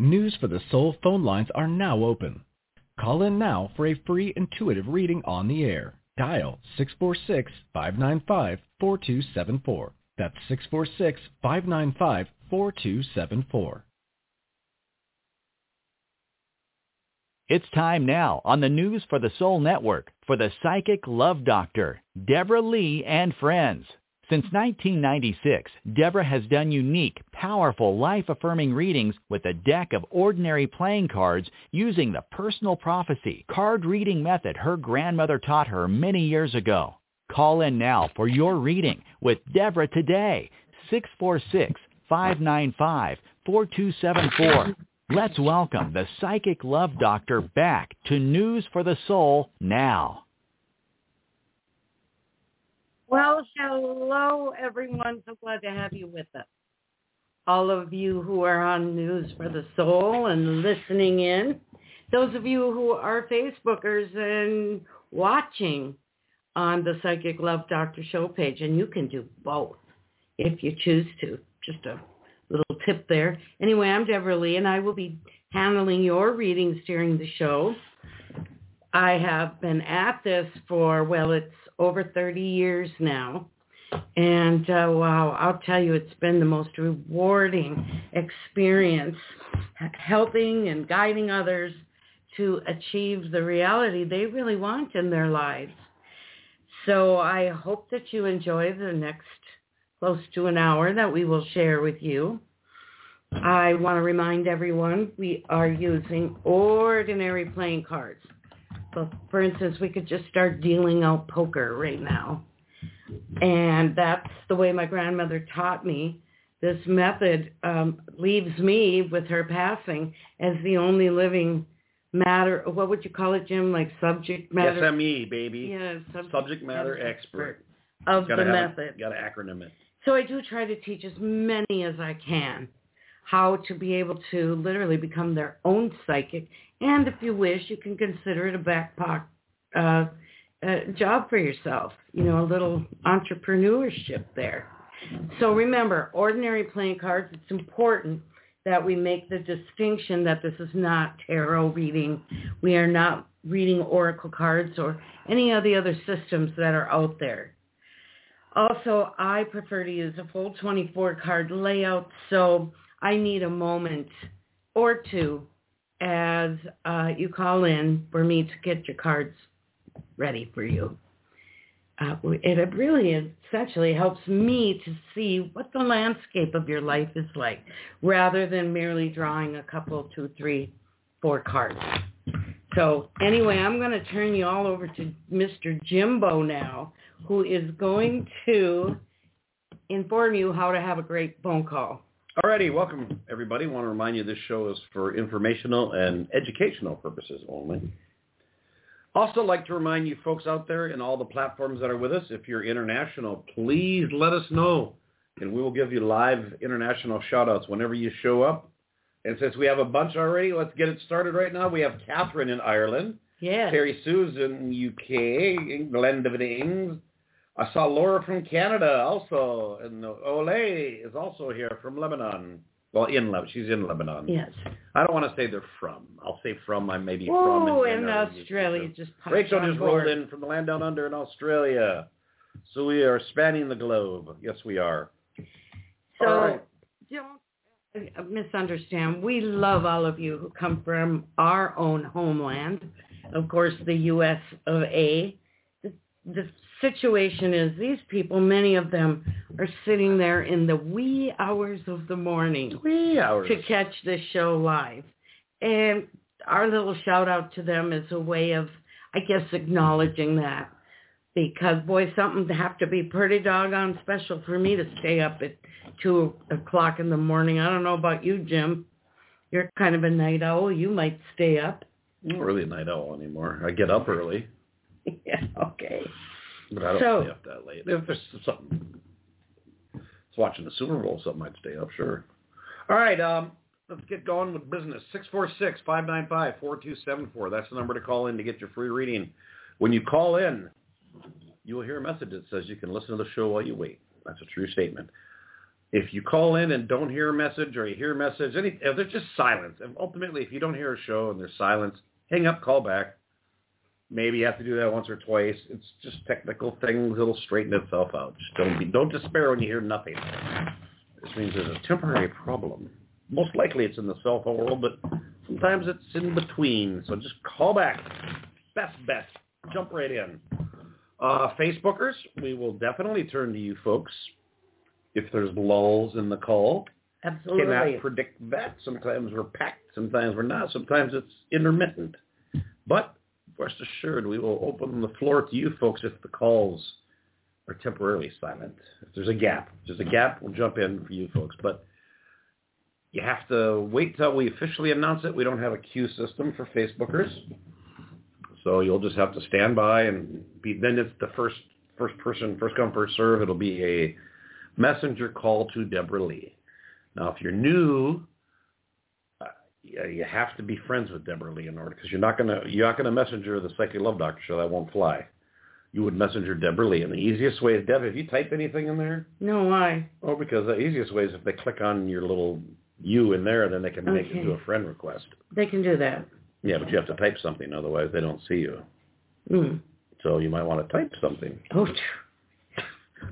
News for the Soul phone lines are now open. Call in now for a free intuitive reading on the air. Dial 646-595-4274. That's 646-595-4274. It's time now on the News for the Soul Network for the Psychic Love Doctor, Deborah Lee and Friends. Since 1996, Deborah has done unique, powerful, life-affirming readings with a deck of ordinary playing cards using the personal prophecy card reading method her grandmother taught her many years ago. Call in now for your reading with Deborah today, 646-595-4274. Let's welcome the Psychic Love Doctor back to News for the Soul now. Well, hello, everyone. So glad to have you with us. All of you who are on News for the Soul and listening in. Those of you who are Facebookers and watching on the Psychic Love Doctor show page. And you can do both if you choose to. Just a little tip there. Anyway, I'm Deborah Lee, and I will be handling your readings during the show. I have been at this for, well, it's over 30 years now. And uh, wow, I'll tell you, it's been the most rewarding experience helping and guiding others to achieve the reality they really want in their lives. So I hope that you enjoy the next close to an hour that we will share with you. I want to remind everyone we are using ordinary playing cards. For instance, we could just start dealing out poker right now. And that's the way my grandmother taught me. This method um, leaves me with her passing as the only living matter. What would you call it, Jim? Like subject matter? SME, baby. Yeah, subject, Subject matter expert. of the method. Got to acronym it. So I do try to teach as many as I can how to be able to literally become their own psychic. And if you wish, you can consider it a back pocket uh, uh, job for yourself. You know, a little entrepreneurship there. So remember, ordinary playing cards, it's important that we make the distinction that this is not tarot reading. We are not reading oracle cards or any of the other systems that are out there. Also, I prefer to use a full 24 card layout, so I need a moment or two as uh, you call in for me to get your cards ready for you. Uh, it really essentially helps me to see what the landscape of your life is like rather than merely drawing a couple, two, three, four cards. So anyway, I'm going to turn you all over to Mr. Jimbo now, who is going to inform you how to have a great phone call. Alrighty, welcome everybody. I want to remind you this show is for informational and educational purposes only. Also like to remind you folks out there in all the platforms that are with us, if you're international, please let us know. And we will give you live international shout-outs whenever you show up. And since we have a bunch already, let's get it started right now. We have Catherine in Ireland. Yeah. Terry Sue's in UK, Glendiving. I saw Laura from Canada also, and Olay is also here from Lebanon. Well, in Lebanon. She's in Lebanon. Yes. I don't want to say they're from. I'll say from. I may be Oh, from. in. Australia, just popped Rachel on just board. rolled in from the land down under in Australia. So we are spanning the globe. Yes, we are. So right. don't misunderstand. We love all of you who come from our own homeland, of course, the U.S. of A. The, the situation is these people, many of them, are sitting there in the wee hours of the morning Three hours. to catch this show live. And our little shout out to them is a way of, I guess, acknowledging that. Because boy, something to have to be pretty doggone special for me to stay up at two o'clock in the morning. I don't know about you, Jim. You're kind of a night owl. You might stay up. I'm not really a night owl anymore. I get up early, yeah, okay. But I don't So- stay up that late. If there's something, it's watching the Super Bowl, something I'd stay up, sure. All right, um, let's get going with business. Six four six five nine five four two seven four. That's the number to call in to get your free reading. When you call in, you will hear a message that says you can listen to the show while you wait. That's a true statement. If you call in and don't hear a message or you hear a message, any, if there's just silence. And ultimately, if you don't hear a show and there's silence, hang up, call back. Maybe you have to do that once or twice. It's just technical things. It'll straighten itself out. Just don't be, don't despair when you hear nothing. This means there's a temporary problem. Most likely it's in the cell phone world, but sometimes it's in between. So just call back. Best bet. Jump right in. Uh, Facebookers, we will definitely turn to you folks if there's lulls in the call. Absolutely. Cannot predict that. Sometimes we're packed. Sometimes we're not. Sometimes it's intermittent. But rest assured, we will open the floor to you folks if the calls are temporarily silent. If there's a gap, if there's a gap, we'll jump in for you folks. But you have to wait till we officially announce it. We don't have a queue system for Facebookers. So you'll just have to stand by and be, then it's the first, first person, first come, first serve. It'll be a messenger call to Deborah Lee. Now, if you're new, you have to be friends with Deborah Lee in order, because you're not gonna you're not gonna messenger the Psychic Love Doctor show. That won't fly. You would messenger Deborah Lee, and the easiest way is Deb. Have you typed anything in there? No, why? Oh, because the easiest way is if they click on your little you in there, then they can make Okay. it to a friend request. They can do that. Yeah, but you have to type something, otherwise they don't see you. Mm. So you might want to type something. Oh, tr-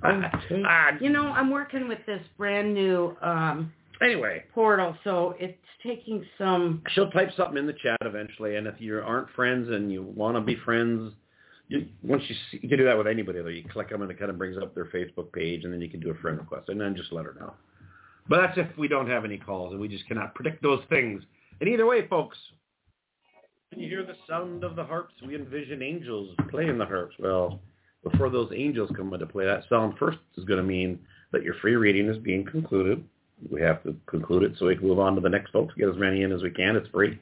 okay. Ah, You know, I'm working with this brand new um, anyway, portal, so it's taking some. she'll type something in the chat eventually, and if you aren't friends and you want to be friends, you, once you see, you can do that with anybody though. You click them and it kind of brings up their Facebook page, and then you can do a friend request, and then just let her know. But that's if we don't have any calls, and we just cannot predict those things. And either way, folks, can you hear the sound of the harps, we envision angels playing the harps. Well, before those angels come into play, that sound first is going to mean that your free reading is being concluded. We have to conclude it so we can move on to the next folks, get as many in as we can. It's free.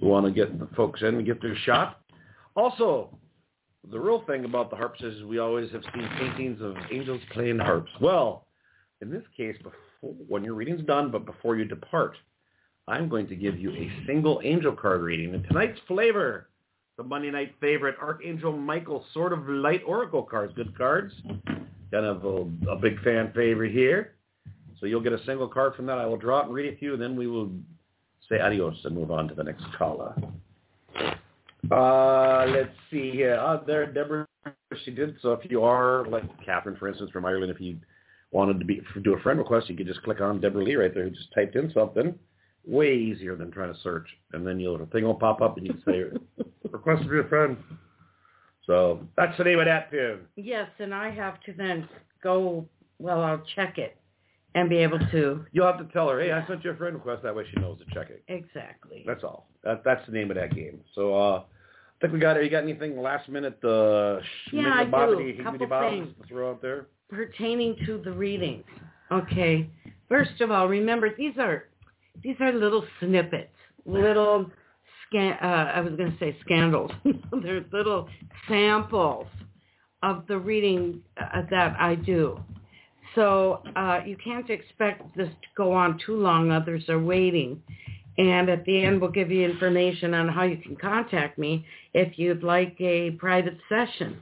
We want to get the folks in and get their shot. Also, the real thing about the harps is we always have seen paintings of angels playing harps. Well, in this case, before, when your reading's done, but before you depart, I'm going to give you a single angel card reading. And tonight's flavor, the Monday night favorite, Archangel Michael, Sword of Light Oracle cards. Good cards. Kind of a, a big fan favorite here. So you'll get a single card from that. I will draw it and read it to you, and then we will say adios and move on to the next caller. Uh, let's see here. Uh, there, Deborah, she did. So if you are, like Catherine, for instance, from Ireland, if you wanted to be do a friend request, you could just click on Deborah Lee right there who just typed in something. Way easier than trying to search. And then you'll, the thing will pop up and you can say, request to be a friend. So that's the name of that tune. Yes, and I have to then go. Well, I'll check it and be able to. You'll have to tell her, hey, I sent you a friend request. That way she knows to check it. Exactly. That's all. That, that's the name of that game. So uh, I think we got it. You got anything last minute? Uh, Yeah, I do. schmiggly-bobbity, Couple things. to throw out there? pertaining to the readings. Okay. First of all, remember these are these are little snippets, little scan. Uh, I was going to say scandals. They're little samples of the reading uh, that I do. So uh, you can't expect this to go on too long. Others are waiting. And at the end, we'll give you information on how you can contact me if you'd like a private session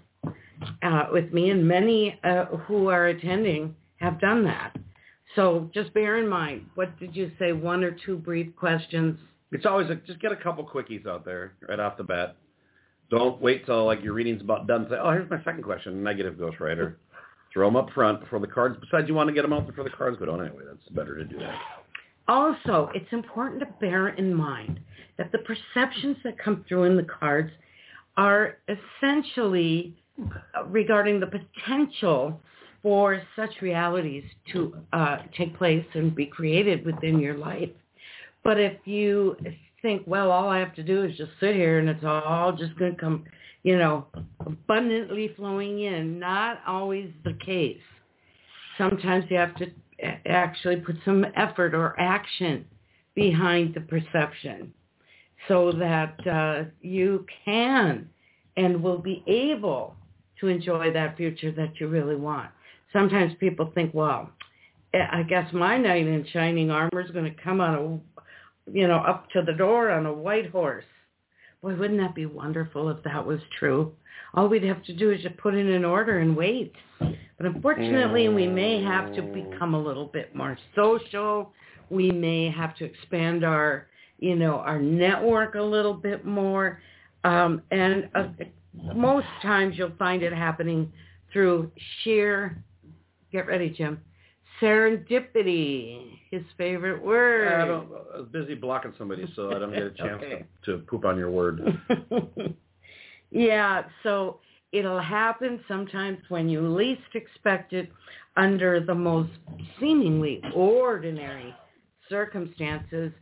uh, with me, and many uh, who are attending have done that. So just bear in mind, what did you say, one or two brief questions? It's always a, just get a couple quickies out there right off the bat. Don't wait till like your reading's about done. Say, oh, here's my second question. Negative ghostwriter. Throw them up front before the cards. Besides, you want to get them out before the cards go anyway. That's better to do that. Also, it's important to bear in mind that the perceptions that come through in the cards are essentially uh, regarding the potential for such realities to uh, take place and be created within your life. But if you think, well, all I have to do is just sit here and it's all just going to come, you know, abundantly flowing in, not always the case. Sometimes you have to actually put some effort or action behind the perception so that uh, you can and will be able to enjoy that future that you really want. Sometimes people think, well, I guess my knight in shining armor is going to come on a, you know, up to the door on a white horse. Boy, wouldn't that be wonderful if that was true? All we'd have to do is just put in an order and wait. But unfortunately, we may have to become a little bit more social. We may have to expand our, you know, our network a little bit more. Um, and uh, most times you'll find it happening through sheer, get ready, Jim, serendipity, his favorite word. I, don't, I was busy blocking somebody, so I don't get a chance Okay. to, to poop on your word. yeah, so it'll happen sometimes when you least expect it under the most seemingly ordinary circumstances.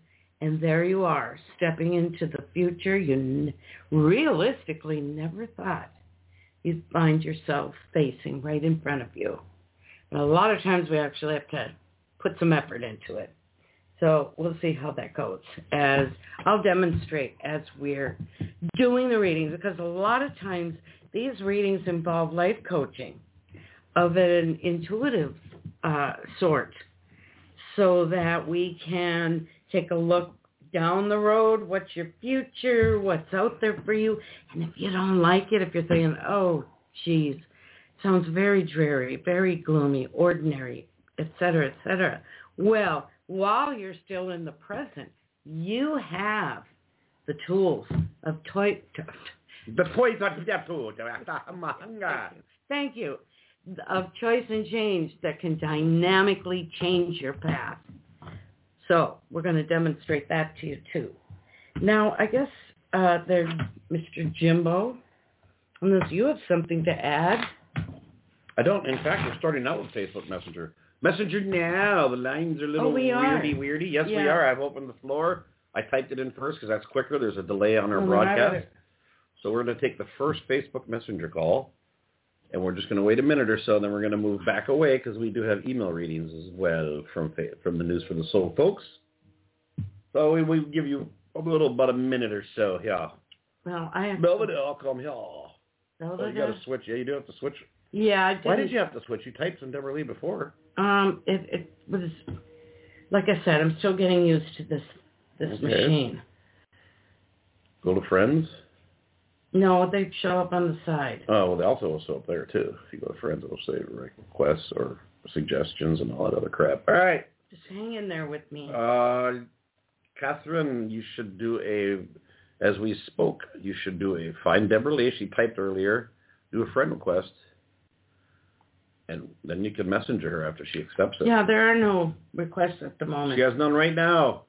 And there you are, stepping into the future you n- realistically never thought you'd find yourself facing right in front of you. And a lot of times we actually have to put some effort into it. So we'll see how that goes as I'll demonstrate as we're doing the readings because a lot of times these readings involve life coaching of an intuitive uh, sort so that we can take a look down the road, what's your future, what's out there for you. And if you don't like it, if you're thinking, oh, geez, sounds very dreary, very gloomy, ordinary, etc., cetera, et cetera. Well, while you're still in the present, you have the tools of toy. The toys too. Mahanga. Thank you. Of choice and change that can dynamically change your path. So we're going to demonstrate that to you too. Now, I guess uh, there's Mr. Jimbo. Unless you have something to add. I don't. In fact, we're starting out with Facebook Messenger. Messenger now. The lines are a little Oh, we are. weirdy, weirdy. Yes, we are. I've opened the floor. I typed it in first because that's quicker. There's a delay on our Oh, broadcast. So we're going to take the first Facebook Messenger call, and we're just going to wait a minute or so. Then we're going to move back away because we do have email readings as well from from the News for the Soul folks. So we we give you a little about a minute or so. Yeah. Well, I have. Belvedere, I'll come here. Oh, you got to switch. Yeah, you do have to switch. Yeah, I did. Why did you have to switch? You typed some Deborah Lee before. Um, it it was like I said, I'm still getting used to this this Okay. machine. Go to friends. No, they show up on the side. Oh, well, they also will show up there too. If you go to friends, it'll say requests or suggestions and all that other crap. All right. Just hang in there with me. Uh, Catherine, you should do a, as we spoke, you should do a find Deborah Lee. She typed earlier. Do a friend request, and then you can messenger her after she accepts it. yeah, there are no requests at the moment. She has none right now.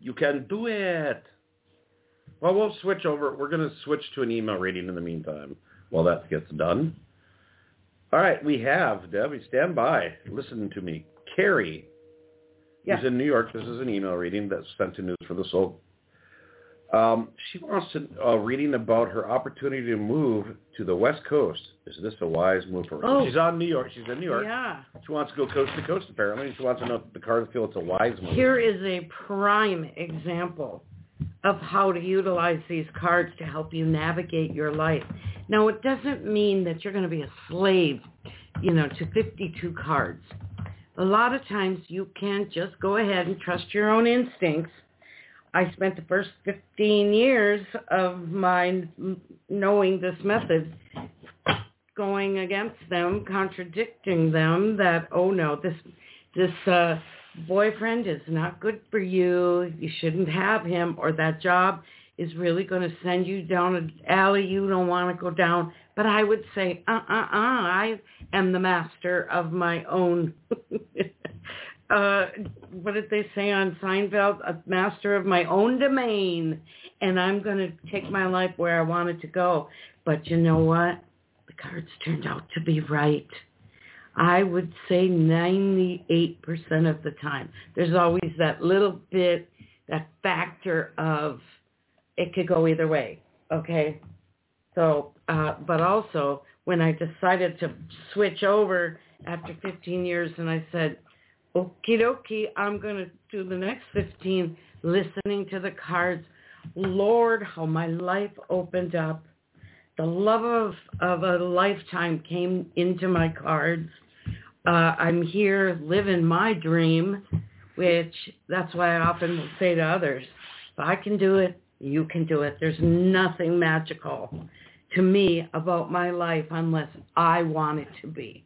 You can do it. Well, we'll switch over. We're going to switch to an email reading in the meantime while that gets done. All right, we have, Debbie, stand by. Listen to me. Carrie Yeah. is in New York. This is an email reading that's sent to News for the Soul. Um, she wants to, a reading about her opportunity to move to the West Coast. Is this a wise move for her? Oh. She's on New York. She's in New York. Yeah. She wants to go coast to coast, apparently. She wants to know if the cards feel it's a wise move. Here is a prime example of how to utilize these cards to help you navigate your life. Now, it doesn't mean that you're going to be a slave, you know, to 52 cards. A lot of times you can just go ahead and trust your own instincts. I spent the first 15 years of my knowing this method going against them, contradicting them that, oh no, this, this, uh, boyfriend is not good for you. You shouldn't have him or that job is really going to send you down an alley you don't want to go down. But I would say, uh-uh-uh, I am the master of my own, uh, what did they say on Seinfeld? A master of my own domain. And I'm going to take my life where I want it to go. But you know what? The cards turned out to be right. I would say 98% of the time. There's always that little bit, that factor of it could go either way. Okay. So, uh, but also when I decided to switch over after 15 years and I said, okie dokie, I'm going to do the next 15 listening to the cards. Lord, how my life opened up. The love of, of a lifetime came into my cards. Uh, I'm here living my dream, which that's why I often say to others, if I can do it, you can do it. There's nothing magical to me about my life unless I want it to be.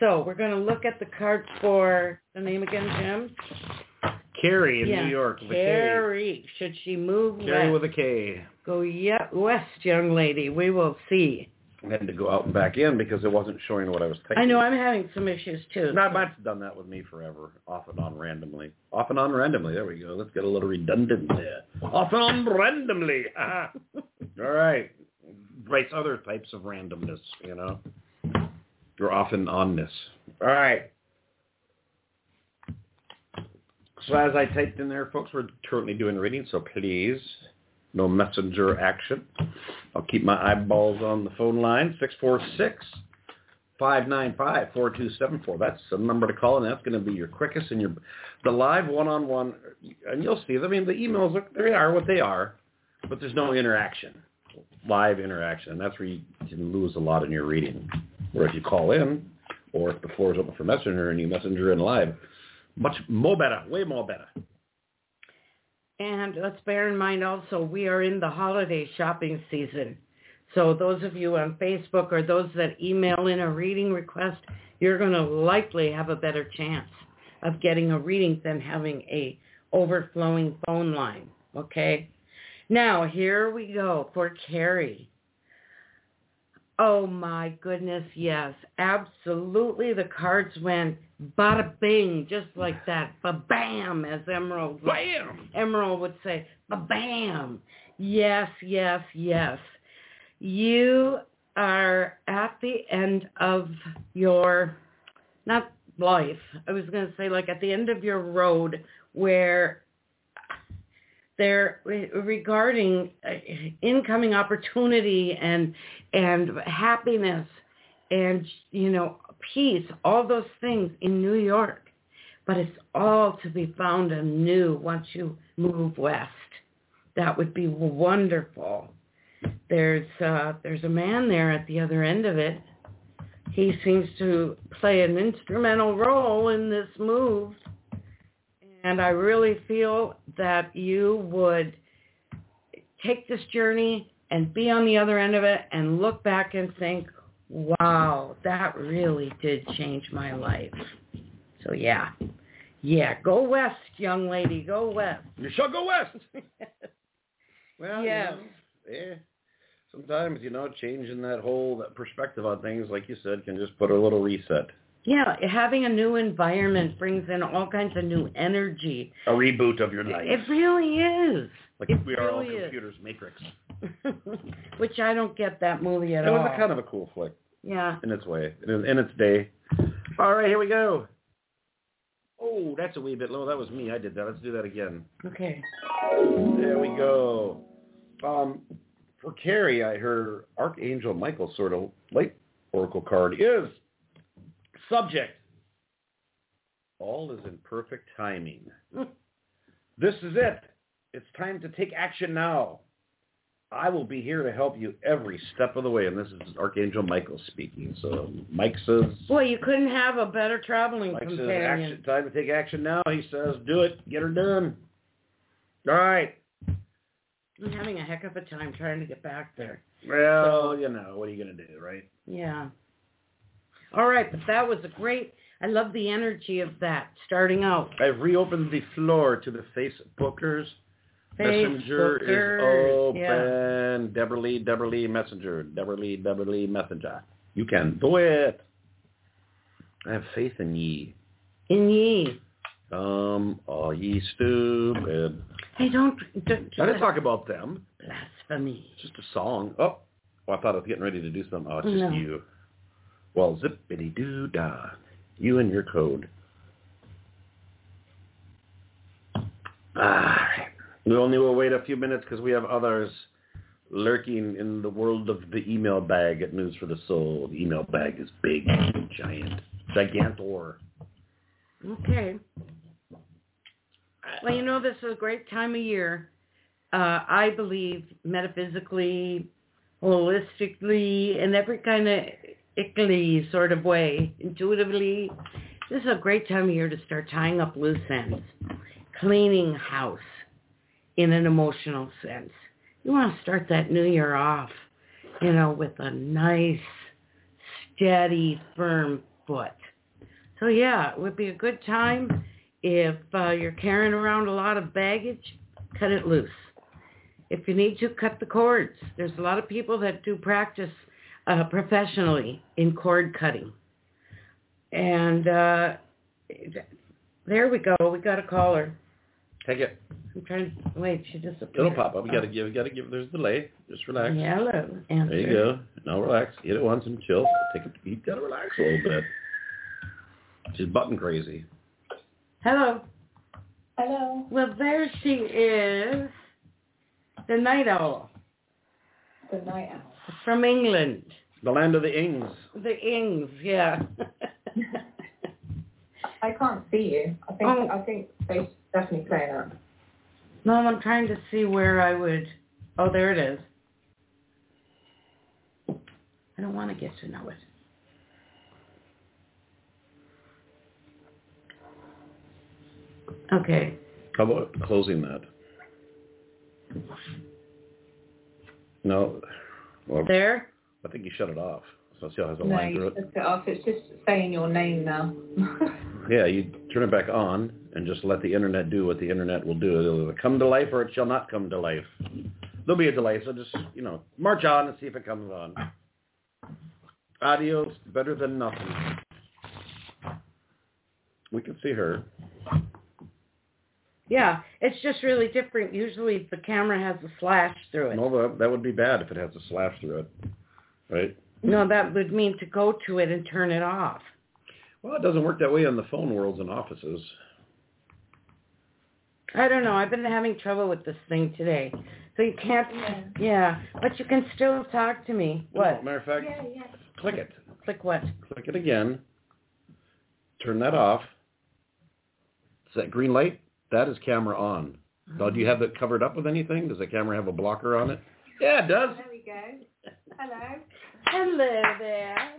So we're going to look at the cards for the name again, Jim. Carrie in yeah. New York. With Carrie. Should she move a K. Carrie west? with a K. Go yeah, west, young lady. We will see. I had to go out and back in because it wasn't showing what I was taking. I know I'm having some issues too. Not much done that with me forever, off and on randomly. Off and on randomly. There we go. Let's get a little redundant there. Off and on randomly. All right. Writes other types of randomness, you know. You're off and this. All right. So as I typed in there, folks, we're currently doing reading, so please, no messenger action. I'll keep my eyeballs on the phone line, 646 595 4274. That's the number to call, and that's going to be your quickest and your the live one-on-one. And you'll see, I mean, the emails, look, they are what they are, but there's no interaction, live interaction. And that's where you can lose a lot in your reading. Or if you call in, or if the floor is open for messenger and you messenger in live, much more better, way more better. And let's bear in mind also, we are in the holiday shopping season. So those of you on Facebook or those that email in a reading request, you're going to likely have a better chance of getting a reading than having a overflowing phone line. Okay? Now, here we go for Carrie. Oh my goodness, yes. Absolutely. The cards went bada bing, just like that. Ba bam, as Emeril bam. Emeril would say. Ba bam. Yes, yes, yes. You are at the end of your not life. I was going to say like at the end of your road where there regarding uh, incoming opportunity and and happiness and you know peace all those things in New York. But it's all to be found anew once you move west. That would be wonderful. There's uh there's a man there at the other end of it. He seems to play an instrumental role in this move and I really feel that you would take this journey and be on the other end of it and look back and think, wow, that really did change my life. So yeah, yeah, go west, young lady, go west. You shall go west. well, yes. You know, yeah. Sometimes, you know, changing that whole that perspective on things, like you said, can just put a little reset. Yeah, having a new environment brings in all kinds of new energy. A reboot of your life. It really is. Like it we are all really computers, Matrix. Which I don't get that movie at all. It was a kind of a cool flick. Yeah. In its way, in, in its day. All right, here we go. Oh, that's a wee bit low. That was me. I did that. Let's do that again. Okay. There we go. Um, for Carrie, I heard Archangel Michael Sword of Light oracle card is Subject. All is in perfect timing. this is it. It's time to take action now. I will be here to help you every step of the way. And this is Archangel Michael speaking. So Mike says... Boy, you couldn't have a better traveling Mike companion. says, action, time to take action now. He says, do it. Get her done. All right. I'm having a heck of a time trying to get back there. Well, you know, what are you going to do, right? Yeah. All right, but that was a great. I love the energy of that starting out. I've reopened the floor to the Facebookers. Messenger is open. yeah. Deborah Lee, Deborah Lee Messenger. Deborah Lee, Deborah Lee Messenger. You can do it. I have faith in ye. In ye. Come, all ye stupid. Hey, don't. don't I didn't talk about them. Blasphemy. It's just a song. Oh, well, I thought I was getting ready to do something. Oh, it's oh, just No. you. Well, zippity doo dah. You and your code. Ah, we only will wait a few minutes because we have others lurking in the world of the email bag at News for the Soul. The email bag is big, giant, gigantor. Okay. Well, you know, this is a great time of year. Uh, I believe metaphysically, holistically, and every kind of ickly sort of way, intuitively. This is a great time of year to start tying up loose ends, cleaning house in an emotional sense. You want to start that new year off you know, with a nice, steady, firm foot. So yeah, it would be a good time if uh, you're carrying around a lot of baggage, cut it loose. If you need to, cut the cords. There's a lot of people that do practice uh, professionally in cord cutting. And uh, there we go. We got a caller. Take it. I'm trying to wait. She disappeared. It'll pop up. We gotta give. We gotta give. There's a delay. Just relax. Hello. Answer. There you go. Now relax. Hit it once and chill. Take it. You gotta relax a little bit. She's button crazy. Hello. Hello. Well, there she is. The night owl The night owl. From England. The land of the Ings. The Ings, yeah. I can't see you. I think Oh. I think they definitely playing up. no, I'm trying to see where I would. Oh, there it is. I don't want to get to know it. Okay. How about closing that? No. Well, There? I think you shut it off. So it still has a No, line through it. took it off. It's just saying your name now. Yeah, you turn it back on and just let the internet do what the internet will do. It'll either come to life or it shall not come to life. There'll be a delay, so just, you know, march on and see if it comes on. Audio's better than nothing. We can see her. Yeah, it's just really different. Usually the camera has a slash through it. No, that, that would be bad if it has a slash through it. Right? No, that would mean to go to it and turn it off. Well, it doesn't work that way in the phone worlds and offices. I don't know. I've been having trouble with this thing today. So you can't, yeah, but you can still talk to me. What? Matter of fact, yeah, yeah. click it. Click what? Click it again. Turn that off. Is that green light? That is camera on. Now, do you mm-hmm. have it covered up with anything? Does the camera have a blocker on it? Yeah, it does. There we go. Hello. Hello there.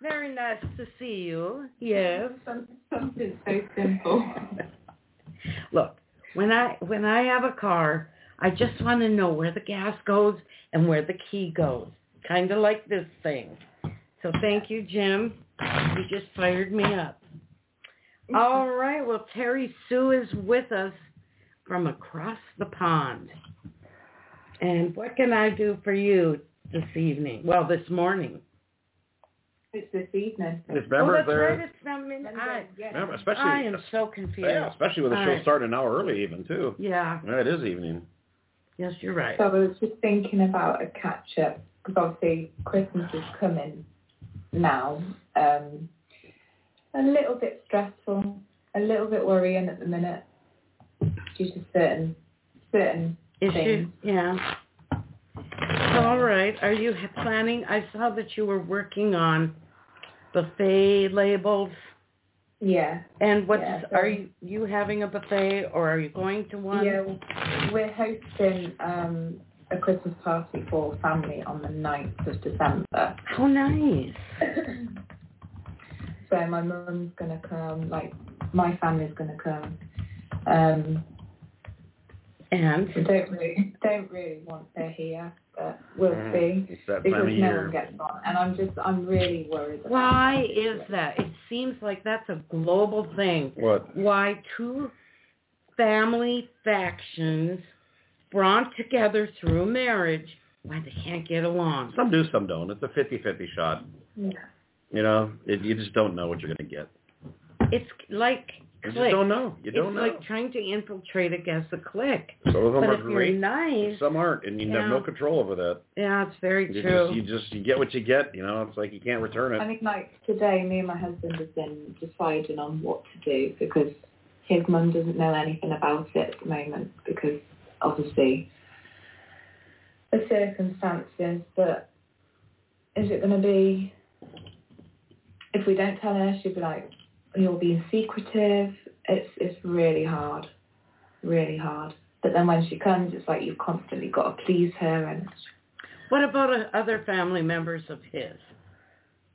Very nice to see you. Yes. Some, something so simple. Look, when I when I have a car, I just want to know where the gas goes and where the key goes. Kind of like this thing. So thank you, Jim. You just fired me up. All right. Well, Terry Sue is with us from across the pond. And what can I do for you this evening? Well, this morning. It's this evening. It's oh, remember that's there. right. It's not midnight. I, yeah. Remember, especially I am so confused. yeah, especially with the All show right. starting an hour early, even too. Yeah. Yeah, it is evening. Yes, you're right. So I was just thinking about a catch up because obviously Christmas is coming now. Um, a little bit stressful, a little bit worrying at the minute due to certain certain Issue? things. Yeah. All right. Are you planning? I saw that you were working on buffet labels. Yeah, And what's Yeah, so- are you, you having a buffet or are you going to one? yeah. We're hosting um, a Christmas party for family on the 9th of December. How nice. so my mum's gonna come, like my family's gonna come. Um, And I don't really don't really want her here, but we'll Mhm. see. Because no year. one gets on. And I'm just I'm really worried about why it. is that? It seems like that's a global thing. What? Why two family factions brought together through marriage, why they can't get along. Some do, some don't. It's a 50-50 shot. Yeah. You know, it, you just don't know what you're going to get. It's like You just don't know. You don't it's know. It's like trying to infiltrate against a click. Some of them But are if you're great. nice, Some aren't, and you Yeah. have no control over that. yeah, it's very You true. just, you just you get what you get. You know, it's like you can't return it. I it. think like today me and my husband have been deciding on what to do because his mum doesn't know anything about it at the moment because obviously the circumstances but is it going to be if we don't tell her she'll be like you're being secretive it's it's really hard really hard but then when she comes it's like you've constantly got to please her and What about uh, other family members of his?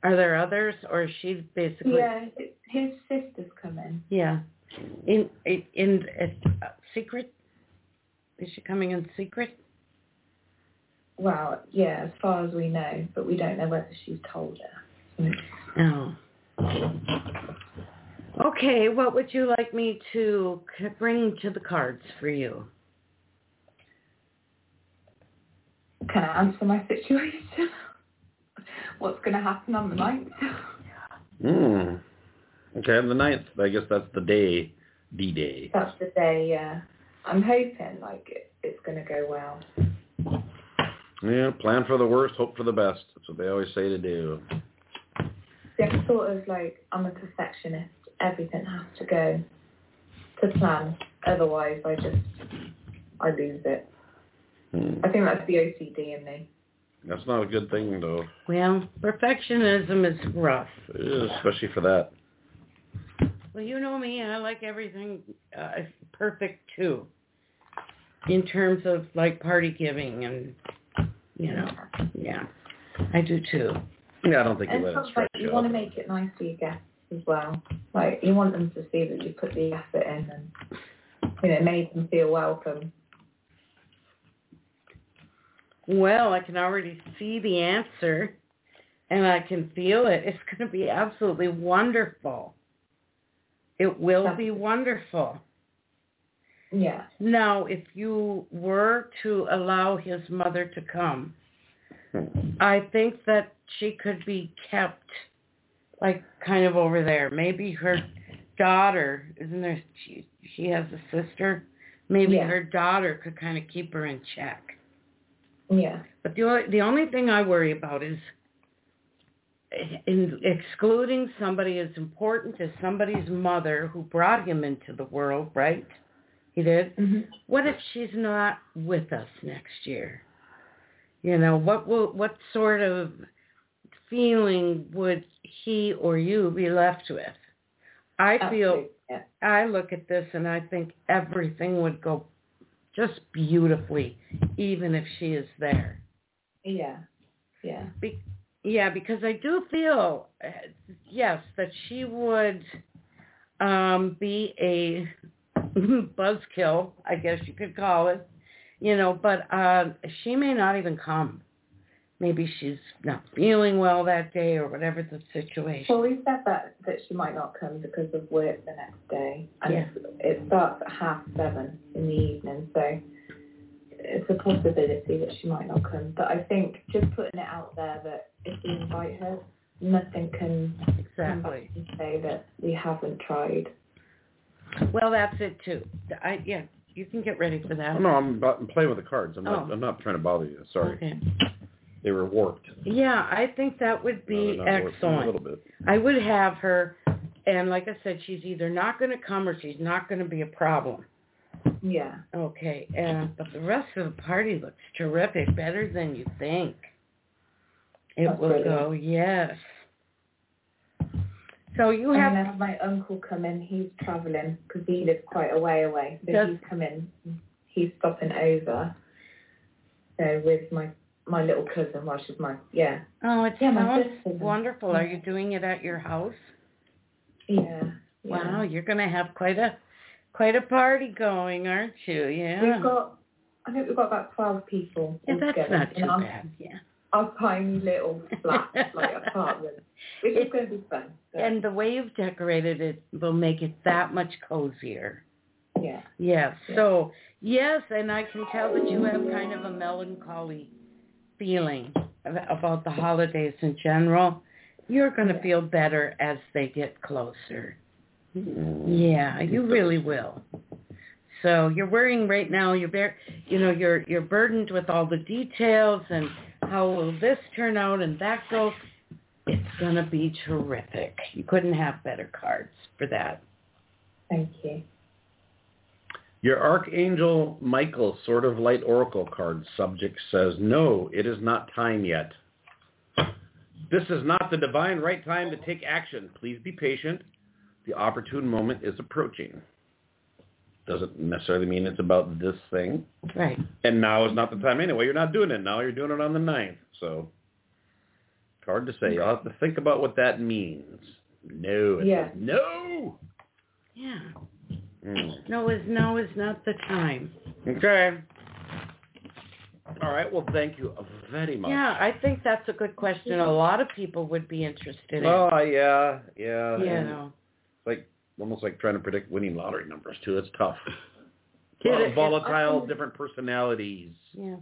Are there others, or is she basically? yeah his sister's coming Yeah. In in, in uh, secret? Is she coming in secret? Well, yeah, as far as we know, but we don't know whether she's told her. Oh. Okay, what would you like me to bring to the cards for you? Can I answer my situation? What's going to happen on the ninth? Hmm. Okay, on the ninth, I guess that's the day, D-Day. That's the day, yeah. I'm hoping, like, it, it's going to go well. Yeah, plan for the worst, hope for the best. That's what they always say to do. See, I'm sort of like, I'm a perfectionist. Everything has to go to plan. Otherwise, I just, I lose it. Hmm. I think that's the OCD in me. That's not a good thing, though. Well, perfectionism is rough. It is, especially for that. Well, you know me, I like everything uh, perfect too. In terms of like party giving and, you know, yeah, I do too. Yeah, I don't think you And let it sometimes stretch you you want to make it nice for your guests as well. Like, you want them to see that you put the effort in and, you know, made them feel welcome. Well, I can already see the answer and I can feel it. It's going to be absolutely wonderful. It will be wonderful. Yeah. Now, if you were to allow his mother to come. I think that she could be kept like kind of over there. Maybe her daughter, isn't there she she has a sister? Maybe Yeah. her daughter could kind of keep her in check. Yeah. But the only, the only thing I worry about is in excluding somebody as important as somebody's mother who brought him into the world, right? He did. hmm What if she's not with us next year? You know, what will what sort of feeling would he or you be left with? I feel. I look at this and I think everything would go just beautifully, even if she is there. Yeah. Yeah. Be- yeah, because I do feel, yes, that she would um, be a buzzkill, I guess you could call it, you know, but uh, she may not even come. Maybe she's not feeling well that day or whatever the situation. Well, we said that that she might not come because of work the next day, and Yeah. it starts at half seven in the evening, so it's a possibility that she might not come. But I think just putting it out there that if we invite her, nothing can come back Exactly. say that we haven't tried. Well, that's it too. I yeah, you can get ready for that. Oh, no, I'm, about, I'm playing with the cards. I'm not. Oh. I'm not trying to bother you. Sorry, Okay. they were warped. Yeah, I think that would be they're not warped, A excellent. little bit. I would have her, and like I said, she's either not going to come or she's not going to be a problem. Yeah. Okay, and but the rest of the party looks terrific, better than you think. It That's will brilliant. go, yes. So you have, I have my uncle come in. He's travelling because he lives quite a way away. So Does- he's coming. He's stopping over. So with my my little cousin, well, she's my yeah oh, it Yeah, sounds wonderful. Are you doing it at your house? yeah. yeah. Wow, you're going to have quite a quite a party going, aren't you? Yeah. We've got. I think we've got about twelve people. yeah, that's altogether not too bad. Yeah. Our tiny little flat, like apartment, which It- is going to be fun. So, And the way you've decorated it will make it that much cozier. yeah. Yes. Yeah. So yes, and I can tell that you have kind of a melancholy feeling about the holidays in general. You're going to Yeah. feel better as they get closer. Mm. Yeah, you really will. So you're worrying right now. You're very, you know, you're you're burdened with all the details and how will this turn out and that go. It's going to be terrific. You couldn't have better cards for that. Thank you. Your Archangel Michael Sword of Light oracle card subject says, no, it is not time yet. This is not the divine right time to take action. Please be patient. The opportune moment is approaching. Doesn't necessarily mean it's about this thing. Right. And now is not the time anyway. You're not doing it now. You're doing it on the ninth. So hard to say. You'll have to think about what that means. No. Yeah. No. Yeah. Mm. No is no is not the time. Okay. All right. Well, thank you very much. Yeah, I think that's a good question. A lot of people would be interested in. Oh yeah, yeah. you know. Like almost like trying to predict winning lottery numbers too. It's tough. It- Vol- volatile, I- different personalities. Yeah.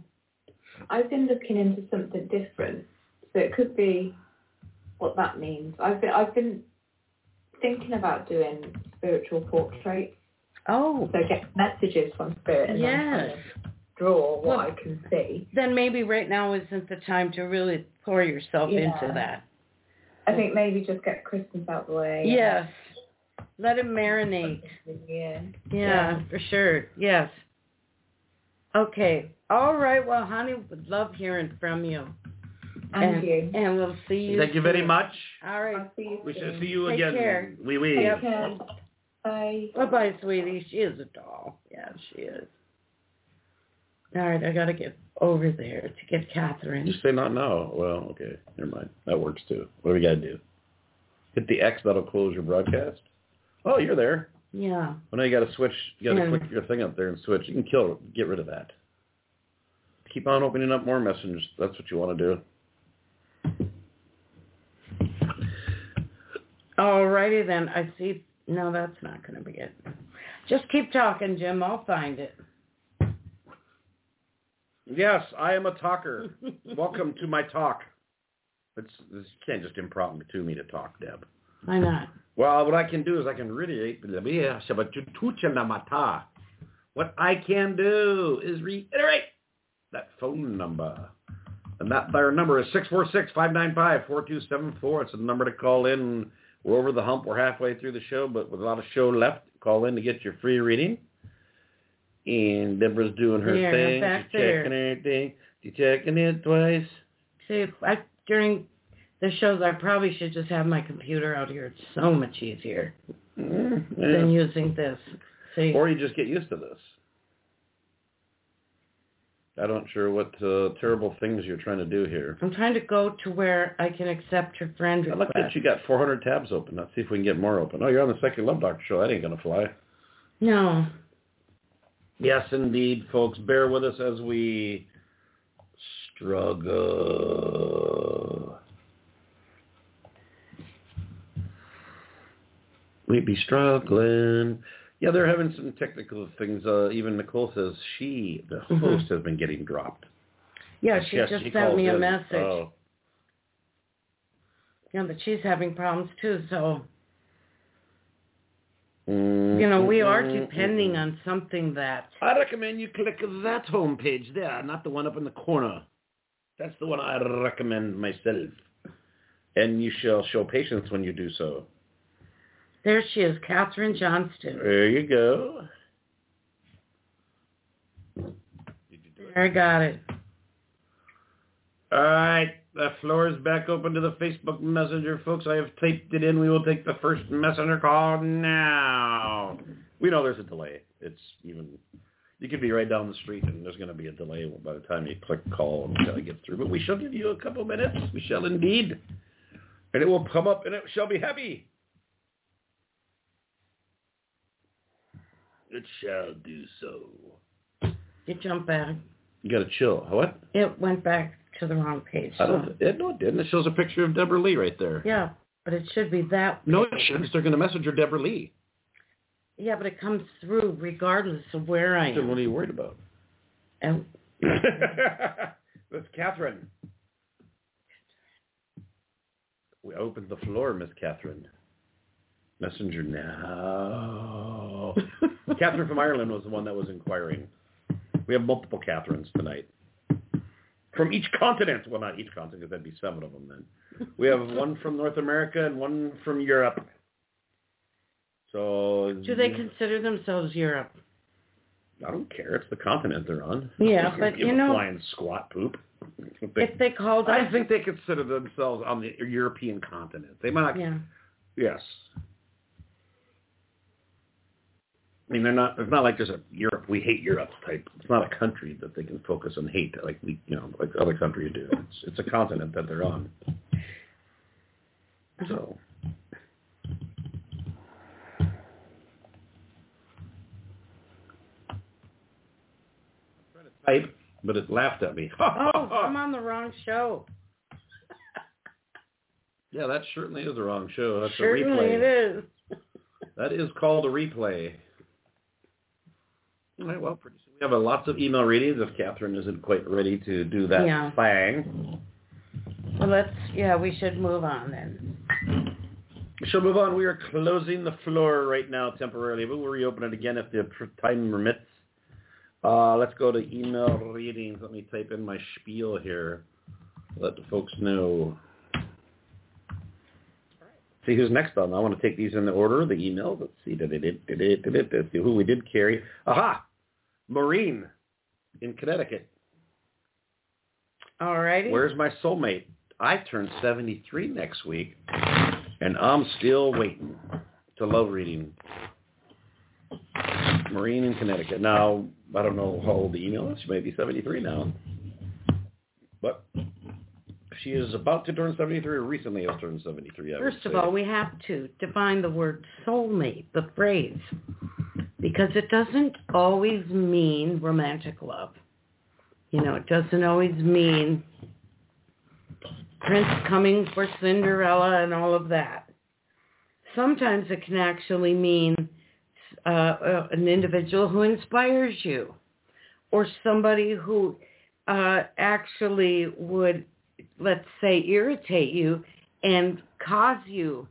I've been looking into something different, so it could be what that means. I've been I've been thinking about doing spiritual portraits, Oh, so get messages from spirit and then kind yes. of draw what Well- I can see. Then maybe right now isn't the time to really pour yourself Yeah. into that. I think maybe just get Christmas out the way. and Yes. Let it marinate. Yeah. Yeah, for sure. Yes. Okay. All right. Well, honey, would love hearing from you. And, you. And we'll see you. Thank you very much. All right. I'll see you We shall see you Take again. care. Oui, oui. Take care. Bye. Bye bye, sweetie. She is a doll. Yeah, she is. All right, I gotta get over there to get Catherine. You say not now. Well, okay. Never mind. That works too. What do we got to do? Hit the X. That'll close your broadcast. Oh, you're there. Yeah. Well, now you got to switch. You got to click your thing up there and switch. You can kill. Get rid of that. Keep on opening up more messengers. That's what you want to do. Alrighty then. I see. No, that's not gonna be it. Just keep talking, Jim. I'll find it. Yes, I am a talker. Welcome to my talk. It's, it's, you can't just impromptu me to talk, Deb. Why not? Well, what I can do is I can reiterate. What I can do is reiterate that phone number. And that their number is 646-595-4274. It's a number to call in. We're over the hump. We're halfway through the show, but with a lot of show left, call in to get your free reading. And Deborah's doing her thing. She's checking everything. She's checking it twice. See, I, during the shows, I probably should just have my computer out here. It's so much easier Mm, than using this. See, Or you just get used to this. I'm not sure what uh, terrible things you're trying to do here. I'm trying to go to where I can accept your friend request. I look request. at you got 400 tabs open. Let's see if we can get more open. Oh, you're on the Second Love Doctor show. That ain't gonna fly. No. Yes, indeed, folks. Bear with us as we struggle. We be struggling. Yeah, they're having some technical things. Uh, even Nicole says she, the Mhm. host, has been getting dropped. Yeah, she Yes, just she sent me a in. message. Oh. Yeah, but she's having problems too. So Mm, you know, we are depending mm. on something that. I recommend you click that homepage there, not the one up in the corner. That's the one I recommend myself. And you shall show patience when you do so. There she is, Catherine Johnston. There you go. Did you do it? There, I got it. All right, the floor is back open to the Facebook Messenger, folks. I have typed it in. We will take the first messenger call now. We know there's a delay. It's even you could be right down the street, and there's going to be a delay by the time you click call and try to get through. But we shall give you a couple minutes. We shall indeed, and it will come up, and it shall be happy. It shall do so. You jump back. You got to chill. What? It went back to the wrong page. I don't. It, no, it didn't. It shows a picture of Deborah Lee right there. Yeah, but it should be that. No, it shouldn't. They're going to message her Deborah Lee. Yeah, but it comes through regardless of where I Then what are you worried about? And That's Catherine. We opened the floor, Miss Catherine. Messenger now. Catherine from Ireland was the one that was inquiring. We have multiple Catherines tonight. From each continent. Well, not each continent, because that'd be seven of them then. We have one from North America and one from Europe. So do they consider themselves Europe? I don't care. It's the continent they're on. Yeah, but you know- flying squat poop. If they called I us, think they consider themselves on the European continent. They might yeah, Yes. I mean, they're not. It's not like there's a Europe. We hate Europe type. It's not a country that they can focus on hate like we, you know, like other countries do. It's, it's a continent that they're on. So. I tried to type. but it laughed at me. oh, I'm on the wrong show. yeah, that certainly is the wrong show. That's Certainly a replay. it is. That is called a replay. All right, well, pretty soon we have a lots of email readings if Catherine isn't quite ready to do that Yeah. thing. Well, let's, yeah, we should move on then. We shall move on. We are closing the floor right now temporarily, but we'll reopen it again if the time permits. Uh, let's go to email readings. Let me type in my spiel here. Let the folks know. See who's next on. I want to take these in the order of the email. Let's see. Let's see who we did carry. Aha! Maureen in Connecticut. All righty. Where's my soulmate? I turn 73 next week, and I'm still waiting to love reading. Maureen in Connecticut. Now, I don't know how old the email is. She may be 73 now. But she is about to turn 73 or recently has turned 73. I First of all, we have to define the word soulmate, the phrase, because it doesn't always mean romantic love. You know, it doesn't always mean Prince coming for Cinderella and all of that. Sometimes it can actually mean uh, uh, an individual who inspires you or somebody who uh, actually would, let's say, irritate you and cause you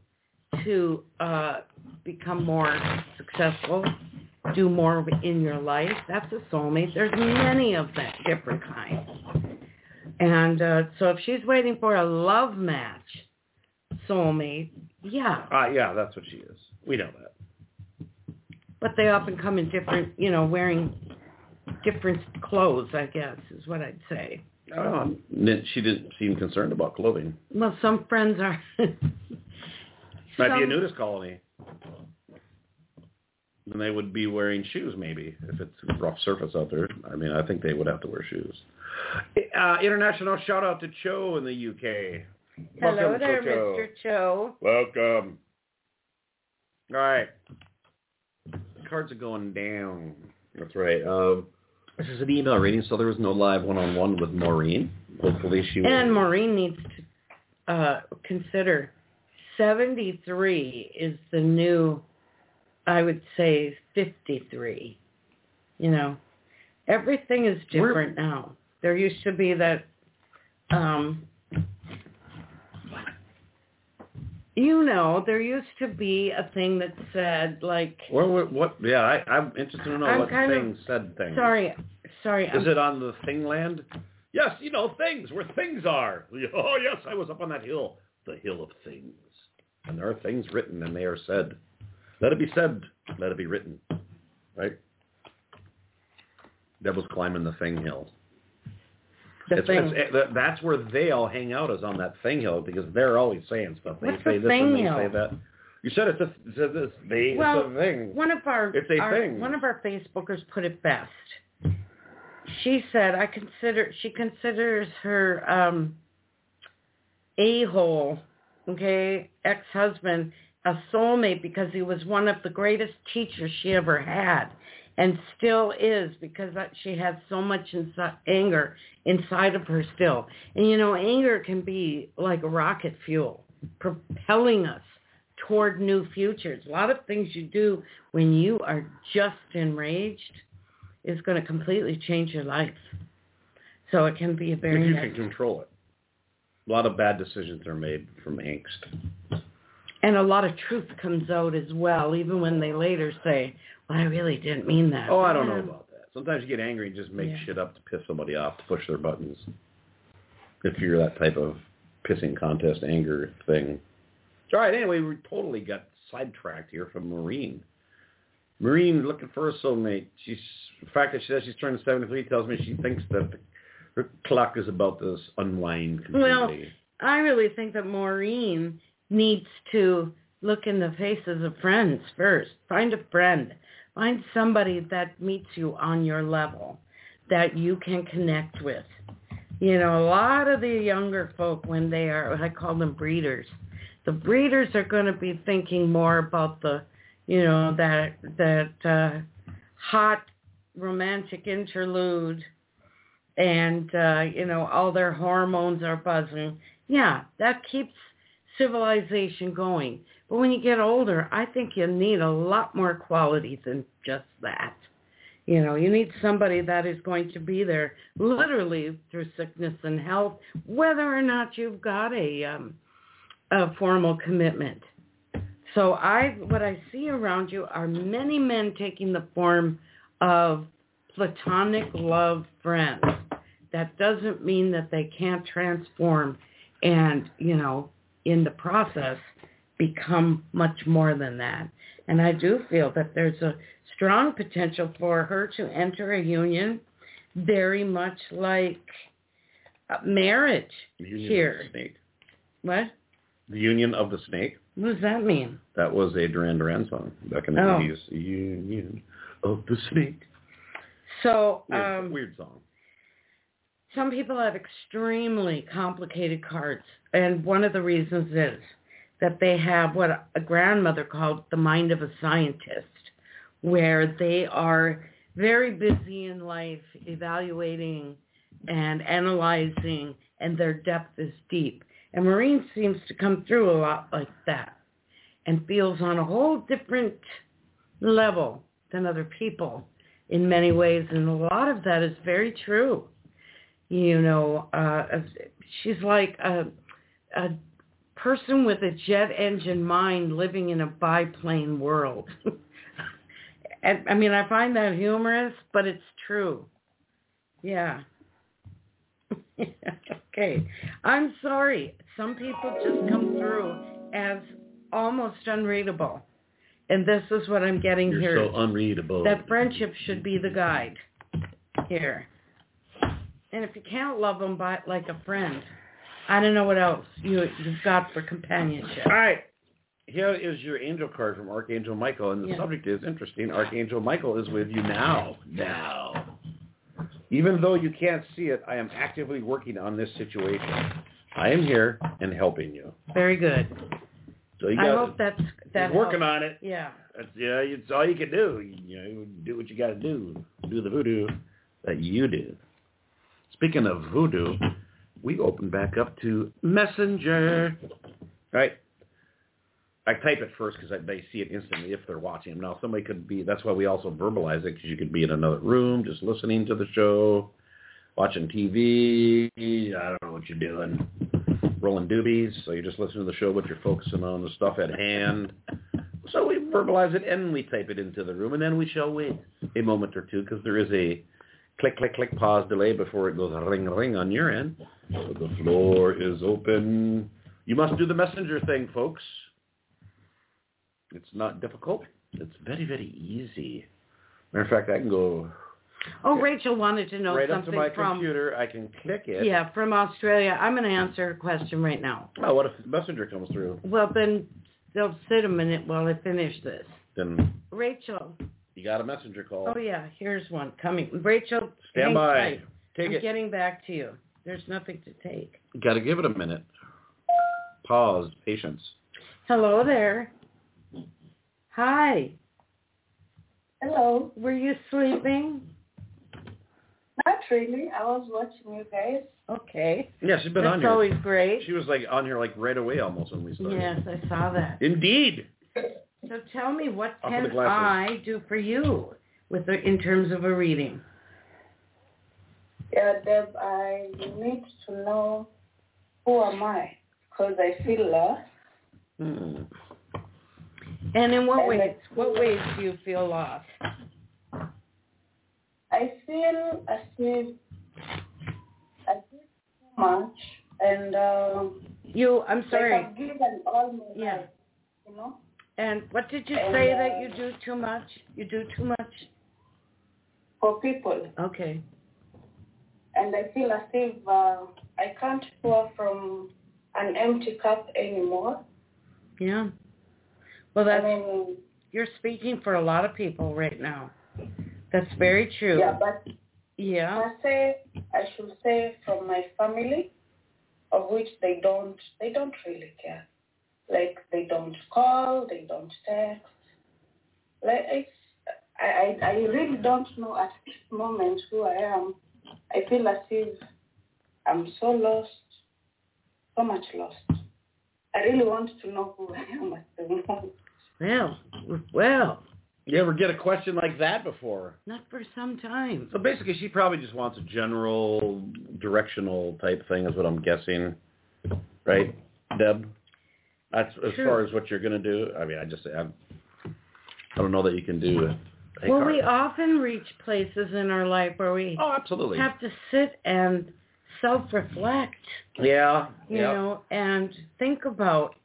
to uh, become more successful, do more in your life. That's a soulmate. There's many of that different kinds. And uh, so if she's waiting for a love match soulmate, yeah, Uh, yeah, that's what she is. We know that. but they often come in different, you know, wearing different clothes, I guess, is what I'd say. Oh, she didn't seem concerned about clothing. Well, some friends are. Might be a nudist colony. Then they would be wearing shoes, maybe, if it's a rough surface out there. I mean, I think they would have to wear shoes. Uh, international shout out to Cho in the UK. Hello Welcome, there, Cho. Mr. Cho. Welcome. All right. The cards are going down. That's right. Um, this is an email reading, so there was no live one-on-one with Maureen. Hopefully she will. And Maureen needs to uh, consider 73 is the new, I would say, 53. You know, everything is We're- different now. There used to be that, um, you know, there used to be a thing that said, like, What, what, what? Yeah, I, I'm interested to know I'm what kind of- thing said thing. sorry, sorry, Is I'm, it on the thing land? Yes, you know, things, where things are. Oh, yes, I was up on that hill. The hill of things. And there are things written, and they are said. Let it be said. Let it be written. Right? Devil's climbing the thing hill. the It's- thing. it's- that- that's where they all hang out is on that thing hill because they're always saying stuff. They What's say the this thing and they hill? say that. You said it's a, it said this. They, Well, it's a thing. One of our, It's a our- thing. one of our Facebookers put it best. She said, "I consider she considers her um, a hole, okay, ex husband a soulmate because he was one of the greatest teachers she ever had, and still is because that she has so much anger inside of her still. And you know, anger can be like rocket fuel, propelling us toward new futures. A lot of things you do when you are just enraged is going to completely change your life. So it can be a If very you nice- can control it. A lot of bad decisions are made from angst. And a lot of truth comes out as well, even when they later say, "Well, I really didn't mean that." Oh, I don't know about that. Sometimes you get angry and just make Yeah. shit up to piss somebody off, to push their buttons. If you're that type of pissing contest anger thing. All right, anyway, we totally got sidetracked here from Maureen. Maureen looking for a soulmate. She's the fact that she says she's turning 73 tells me she thinks that the, her clock is about to unwind completely. Well. I really think that Maureen needs to look in the faces of friends first. Find a friend. Find somebody that meets you on your level that you can connect with. You know, a lot of the younger folk when they are, I call them breeders. The breeders are going to be thinking more about the, you know, that that uh, hot romantic interlude and uh, you know all their hormones are buzzing. Yeah, that keeps civilization going. But when you get older, I think you need a lot more quality than just that. You know, you need somebody that is going to be there literally through sickness and health, whether or not you've got a um, a formal commitment. So I, what I see around you are many men taking the form of platonic love friends. That doesn't mean that they can't transform and, you know, in the process become much more than that. And I do feel that there's a strong potential for her to enter a union very much like marriage here. What? The Union of the Snake. What does that mean? That was a Duran Duran song back in the Oh. 80s. Union of the Snake. So, Weird, um, weird song. Some people have extremely complicated cards, and one of the reasons is that they have what a grandmother called the mind of a scientist, where they are very busy in life evaluating and analyzing, and their depth is deep. And Maureen seems to come through a lot like that and feels on a whole different level than other people in many ways. And a lot of that is very true. You know, uh, she's like a, a person with a jet engine mind living in a biplane world. and, I mean, I find that humorous, but it's true. Yeah. okay. I'm sorry. Some people just come through as almost unreadable. And this is what I'm getting You're here. so unreadable. that friendship should be the guide here. And if you can't love them by, like a friend, I don't know what else you, you've got for companionship. All right. Here is your angel card from Archangel Michael, and the Yeah. subject is interesting. Archangel Michael is with you now. Now. Even though you can't see it, I am actively working on this situation. I am here and helping you. Very good. So you got, I hope that's that. Working helps. on it. Yeah. That's, yeah, it's all you can do. You know, do what you got to do. Do the voodoo that you do. Speaking of voodoo, we open back up to Messenger. Right? I type it first because I they see it instantly if they're watching. Now, somebody could be, that's why we also verbalize it, because you could be in another room just listening to the show, watching TV. I don't know what you're doing. Rolling doobies. So you're just listening to the show, but you're focusing on the stuff at hand. So we verbalize it and we type it into the room, and then we shall wait a moment or two because there is a click, click, click, pause delay before it goes ring, ring on your end. So the floor is open. You must do the messenger thing, folks. It's not difficult. It's very, very easy. Matter of fact, I can go Oh, Rachel wanted to know right up to something my from computer. I can click it. yeah from Australia. I'm going to answer her question right now. Oh, what if the messenger comes through? Well, then they'll sit a minute while I finish this. Then Rachel. You got a messenger call. Oh yeah, here's one coming. Rachel, Stand by. tight. Take I'm it. getting back to you. There's nothing to take. Got to give it a minute. Pause. Patience. Hello there. Hi. Hello. Were you sleeping? Not really. I was watching you guys. Okay. Yeah, she's been on That's here. always great. She was like on here like right away almost when we started. Yes, I saw that. Indeed. So tell me, what Up with can. I do for you with the, in terms of a reading? Yeah, Deb, I need to know who am I? Because I feel lost. Hmm. And in what And ways? it's- What ways do you feel lost? I feel as if I did so much and um, You, I'm sorry. I've given all my Yeah. life, you know? And what did you say that you do too much? You do too much? For people. Okay. And I feel as if uh, I can't pour from an empty cup anymore. Yeah. Well, I mean, you're speaking for a lot of people right now. That's very true. yeah, but Yeah. I say I should say from my family, of which they don't they don't really care. Like they don't call, they don't text. Like it's I I, I really don't know at this moment who I am I feel as if I'm so lost, so much lost. I really want to know who I am at the moment. Well, well, You ever get a question like that before? not for some time. So basically, she probably just wants a general, directional type thing, is what I'm guessing, right, Deb? That's as Sure. far as what you're going to do. I mean, I just, I, I don't know that you can do. Well, we often reach places in our life where we Oh, absolutely. have to sit and self-reflect, Yeah. you yeah. know, and think about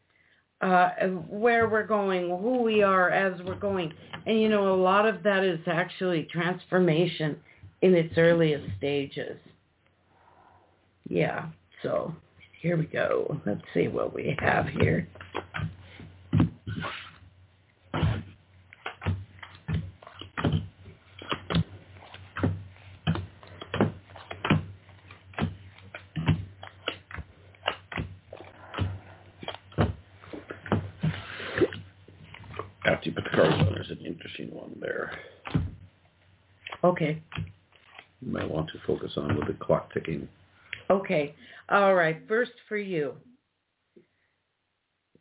uh, where we're going, who we are as we're going. And, you know, a lot of that is actually transformation in its earliest stages. Yeah, so here we go. Let's see what we have here. After you put the cards on, there's an interesting one there. Okay. You might want to focus on with the clock ticking. Okay. All right. First for you.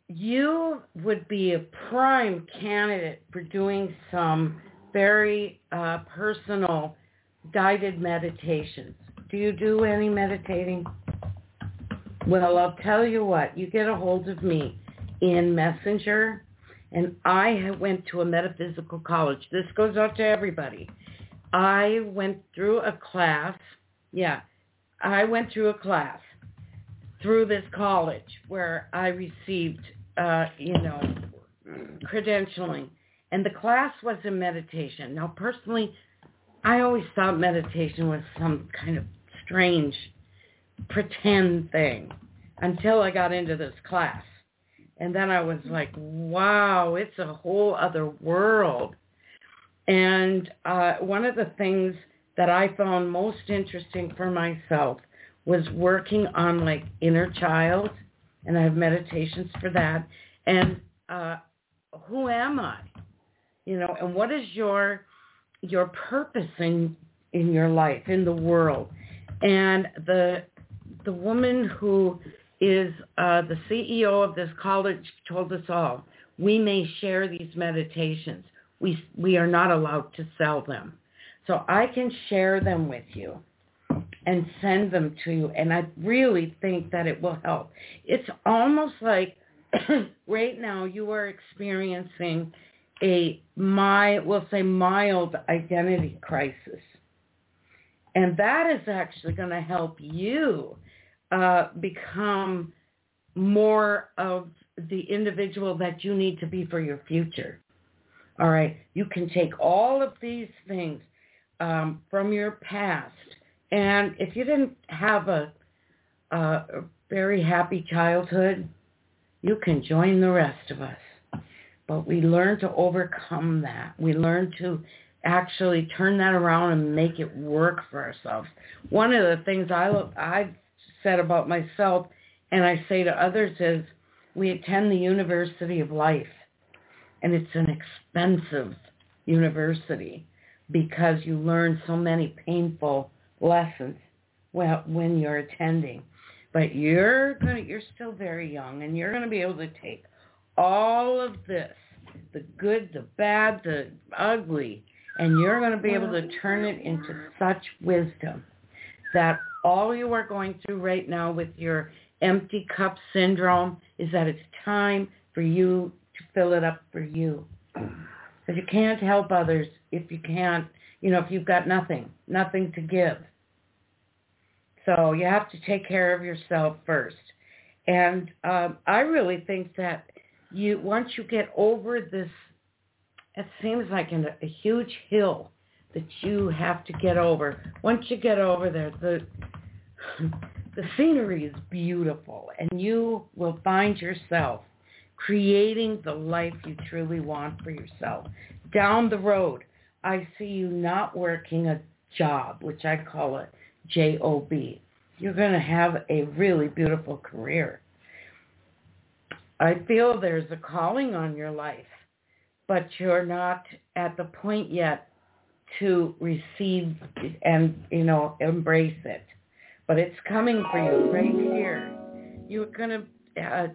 You would be a prime candidate for doing some very uh, personal guided meditations. Do you do any meditating? Well, I'll tell you what. You get a hold of me in Messenger, and I went to a metaphysical college. This goes out to everybody. I went through a class. Yeah, I went through a class through this college where I received, uh, you know, credentialing. And the class was in meditation. Now, personally, I always thought meditation was some kind of strange pretend thing until I got into this class. And then I was like, wow, it's a whole other world. And uh, one of the things that I found most interesting for myself was working on like inner child, and I have meditations for that. And uh, who am I? You know, and what is your your purpose in in your life in the world? And the the woman who is uh, the CEO of this college told us all we may share these meditations. We we are not allowed to sell them. So I can share them with you and send them to you. And I really think that it will help. It's almost like right now you are experiencing a my we'll say mild identity crisis. And that is actually going to help you uh, become more of the individual that you need to be for your future. All right. You can take all of these things um, from your past. And if you didn't have a, a very happy childhood, you can join the rest of us. But we learn to overcome that. We learn to actually turn that around and make it work for ourselves. One of the things I, I've said about myself and I say to others is we attend the University of Life and it's an expensive university because you learn so many painful lessons when you're attending. But you're gonna you're still very young and you're gonna be able to take all of this, the good, the bad, the ugly, and you're gonna be able to turn it into such wisdom that all you are going through right now with your empty cup syndrome is that it's time for you to fill it up for you. Because you can't help others if you can't, you know, if you've got nothing, nothing to give. So you have to take care of yourself first. And um, I really think that you once you get over this, it seems like an, a huge hill that you have to get over. Once you get over there, the the scenery is beautiful, and you will find yourself creating the life you truly want for yourself. Down the road, I see you not working a job, which I call a J-O-B. You're going to have a really beautiful career. I feel there's a calling on your life, but you're not at the point yet to receive and, you know, embrace it. But it's coming for you right here. You're going to uh,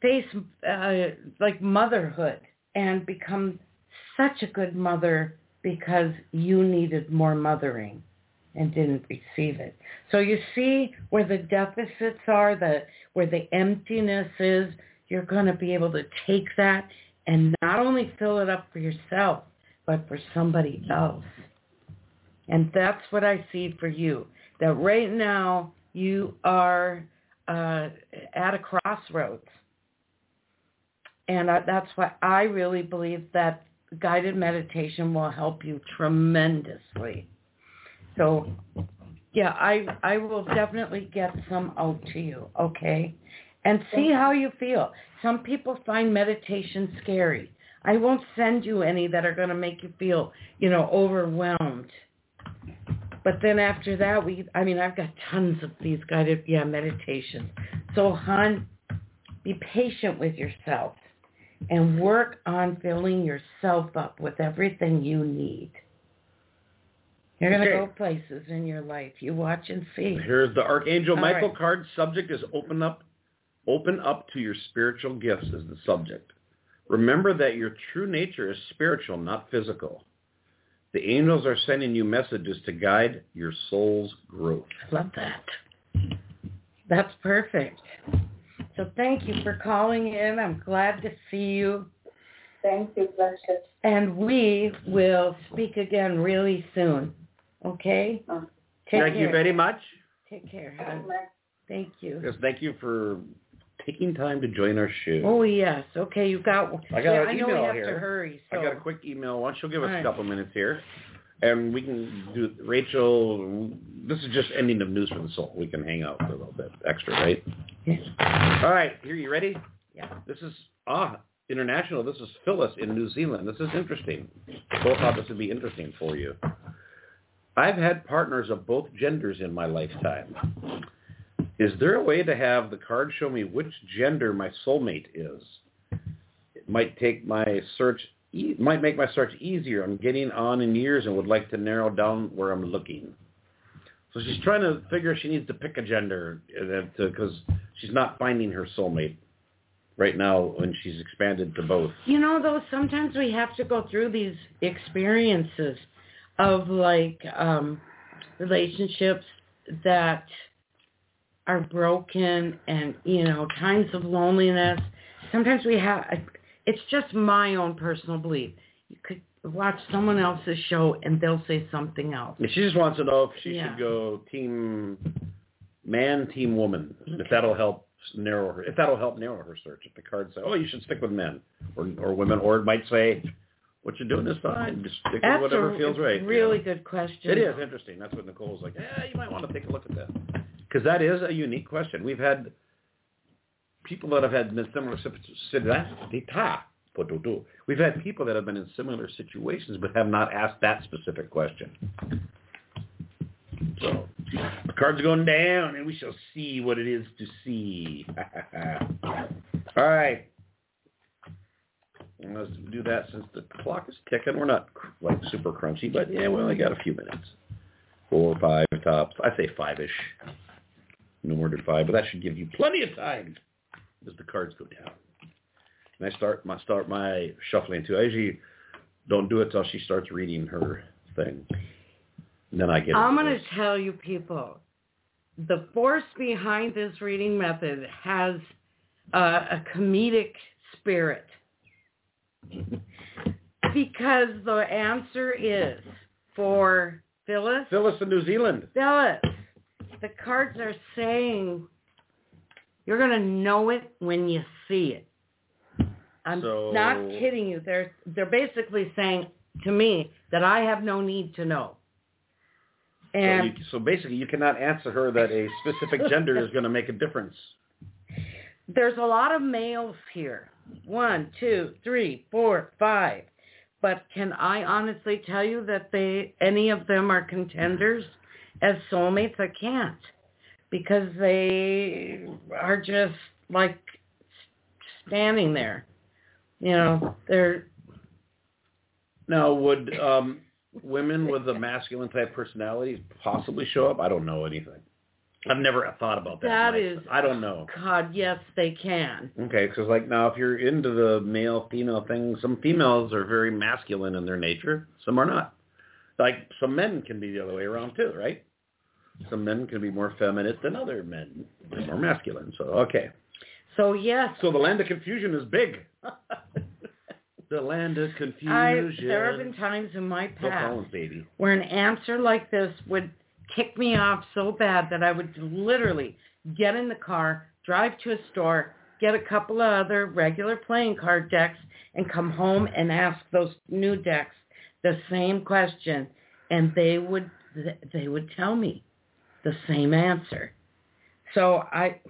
face uh, like motherhood and become such a good mother because you needed more mothering and didn't receive it. So you see where the deficits are, the where the emptiness is, you're going to be able to take that and not only fill it up for yourself, but for somebody else. And that's what I see for you. That right now you are uh, at a crossroads. And that's why I really believe that guided meditation will help you tremendously. So, yeah, I I will definitely get some out to you, okay? And see how you feel. Some people find meditation scary. I won't send you any that are going to make you feel, you know, overwhelmed. But then after that, we, I mean, I've got tons of these guided, yeah, meditations. So, hon, be patient with yourself and work on filling yourself up with everything you need. You're going to Okay. go places in your life. You watch and see. Here's the Archangel All Michael right. card. Subject is open up, open up to your spiritual gifts is the subject. Remember that your true nature is spiritual, not physical. The angels are sending you messages to guide your soul's growth. I love that. That's perfect. So thank you for calling in. I'm glad to see you. Thank you, precious. And we will speak again really soon. Okay? Oh. Take Thank care. you very much. Take care. hon. Thank you. Yes, thank you for taking time to join our show. Oh yes. Okay, you got. I got yeah, an I know we have here. to hurry. So I got a quick email. Why don't you give us All a right. couple minutes here, and we can do Rachel. This is just ending of news for the soul. We can hang out for a little bit extra, right? Yes. All right, here you ready? Yeah. This is ah international. This is Phyllis in New Zealand. This is interesting. Both thought this would be interesting for you. I've had partners of both genders in my lifetime. Is there a way to have the card show me which gender my soulmate is? It might take my search e- might make my search easier. I'm getting on in years and would like to narrow down where I'm looking. So she's trying to figure she needs to pick a gender because she's not finding her soulmate right now when she's expanded to both. You know, though, sometimes we have to go through these experiences of like um relationships that are broken and, you know, times of loneliness. Sometimes we have, it's just my own personal belief. You could watch someone else's show and they'll say something else. She just wants to know if she Yeah. should go team man, team woman. If that'll help narrow her. If that'll help narrow her search. If the card say, "Oh, you should stick with men or or women," or it might say, "What you're doing is fine. Just stick with whatever a feels right." you really know? good question. It is interesting. That's what Nicole's like. Yeah, you might want to take a look at that because that is a unique question. We've had people that have had similar situa- We've had people that have been in similar situations but have not asked that specific question. So the cards are going down, and we shall see what it is to see. All right. Let's do that since the clock is ticking. We're not like super crunchy, but yeah, we only got a few minutes. Four, five tops. I say five-ish. No more than five, but that should give you plenty of time as the cards go down. And I start my start my shuffling too. I usually don't do it till she starts reading her thing. And then I get. I'm going to tell you people, the force behind this reading method has uh, a comedic spirit. because the answer is for Phyllis. Phyllis in New Zealand. Phyllis, the cards are saying you're going to know it when you see it. I'm So- not kidding you. They're they're basically saying to me that I have no need to know. So, And you, so basically, you cannot answer her that a specific gender is going to make a difference. there's a lot of males here. One, two, three, four, five. But can I honestly tell you that they any of them are contenders as soulmates? I can't. Because they are just like standing there. You know, they're Now, would um, women with a masculine type personality possibly show up? I don't know anything. I've never thought about that. That is- I don't know. God, yes, they can. Okay, because like now, if you're into the male female thing, some females are very masculine in their nature. Some are not. Like some men can be the other way around too, right? Some men can be more feminine than other men. They're more masculine. So okay. So yes, So the land of confusion is big. the land of confusion. I there have been times in my past where an answer like this would kick me off so bad that I would literally get in the car, drive to a store, get a couple of other regular playing card decks, and come home and ask those new decks the same question, and they would they would tell me the same answer. So I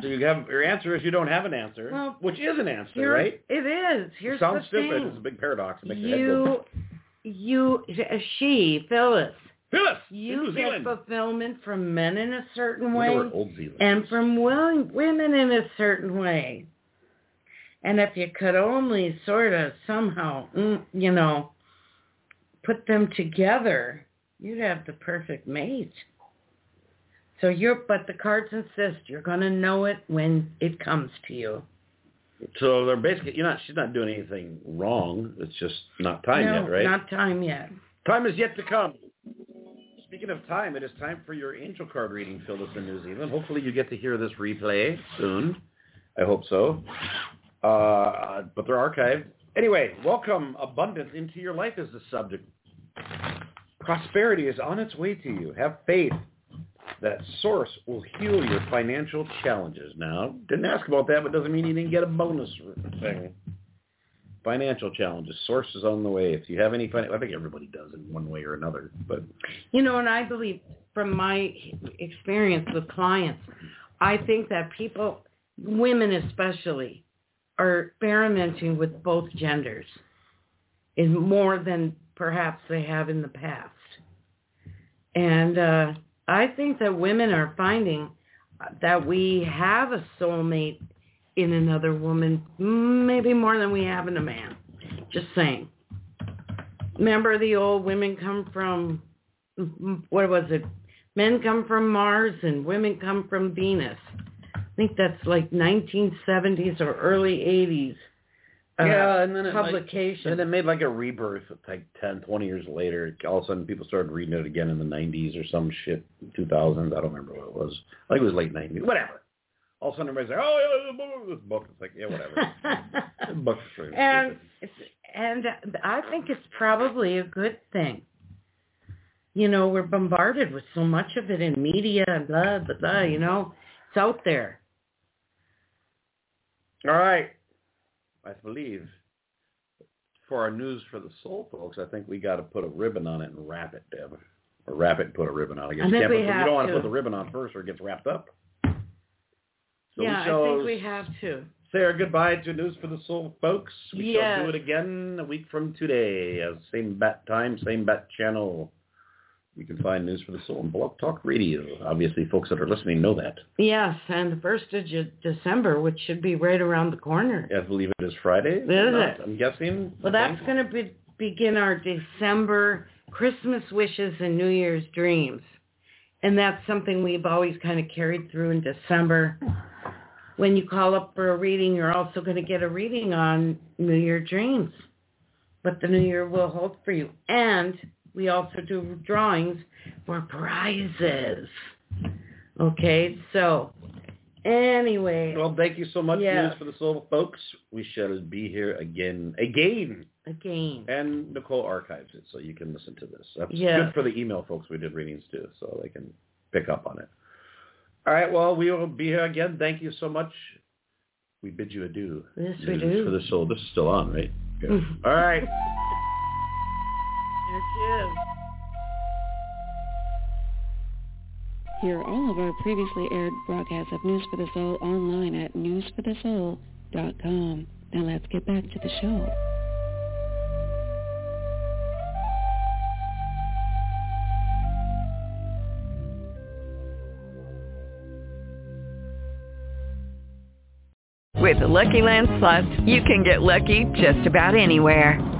So you have your answer is you don't have an answer, Well, which is an answer, here right? it is. Here's the Sounds the stupid. thing. It's a big paradox. It makes your head go, You, you, she, Phyllis, Phyllis, you get fulfillment from men in a certain way where Old Zealand. and from wo- women in a certain way. And if you could only sort of somehow, mm, you know, put them together, you'd have the perfect mate. So you're, but the cards insist you're going to know it when it comes to you. So they're basically you're not she's not doing anything wrong. It's just not time no, yet, right? not time yet. Time is yet to come. Speaking of time, it is time for your angel card reading, Phyllis in New Zealand. Hopefully you get to hear this replay soon. I hope so. Uh, but they're archived. Anyway, welcome. Abundance into your life is the subject. Prosperity is on its way to you. Have faith that source will heal your financial challenges. Now, didn't ask about that, but doesn't mean you didn't get a bonus thing. Financial challenges. Source is on the way. If you have any, fin- I think everybody does in one way or another. But You know, and I believe from my experience with clients, I think that people, women especially, are experimenting with both genders in more than perhaps they have in the past. And uh, I think that women are finding that we have a soulmate in another woman, maybe more than we have in a man. Just saying. Remember the old women come from, what was it? Men come from Mars and women come from Venus. I think that's like 1970s or early 80s. Uh, yeah, and then it publication. Like, and it made like a rebirth like 10, 20 years later. All of a sudden, people started reading it again in the 90s or some shit, 2000s. I don't remember what it was. I think it was late 90s. Whatever. All of a sudden, everybody's like, oh, yeah, this book. It's like, yeah, whatever. book true. and and I think it's probably a good thing. You know, we're bombarded with so much of it in media and blah blah blah. You know, it's out there. All right. I believe for our news for the soul folks, I think we got to put a ribbon on it and wrap it, Deb. Or wrap it and put a ribbon on it. I guess I you think can't we put, you don't want to. put the ribbon on first or it gets wrapped up. So yeah, I think we have to. say our goodbye to News for the Soul folks. We Yes. shall do it again a week from today. Same bat time, same bat channel. You can find News for the Soul on Blog Talk Radio. Obviously, folks that are listening know that. Yes, and the first of December, which should be right around the corner. I believe it is Friday. Is it? I'm guessing. Well, that's going to be, begin our December Christmas wishes and New Year's dreams. And that's something we've always kind of carried through in December. When you call up for a reading, you're also going to get a reading on New Year dreams, what the New Year will hold for you. And we also do drawings for prizes. Okay, so anyway, Well, thank you so much, Yeah. News for the Soul folks. We shall be here again, again. again, And Nicole archives it, so you can listen to this. That's Yeah. good for the email folks we did readings to, so they can pick up on it. All right, well, we will be here again. Thank you so much. We bid you adieu. Yes, we News do. For the Soul. This is still on, right? All right. There it is. Hear all of our previously aired broadcasts of News for the Soul online at newsforthesoul.com. Now let's get back to the show. With the Lucky Land Slots, you can get lucky just about anywhere.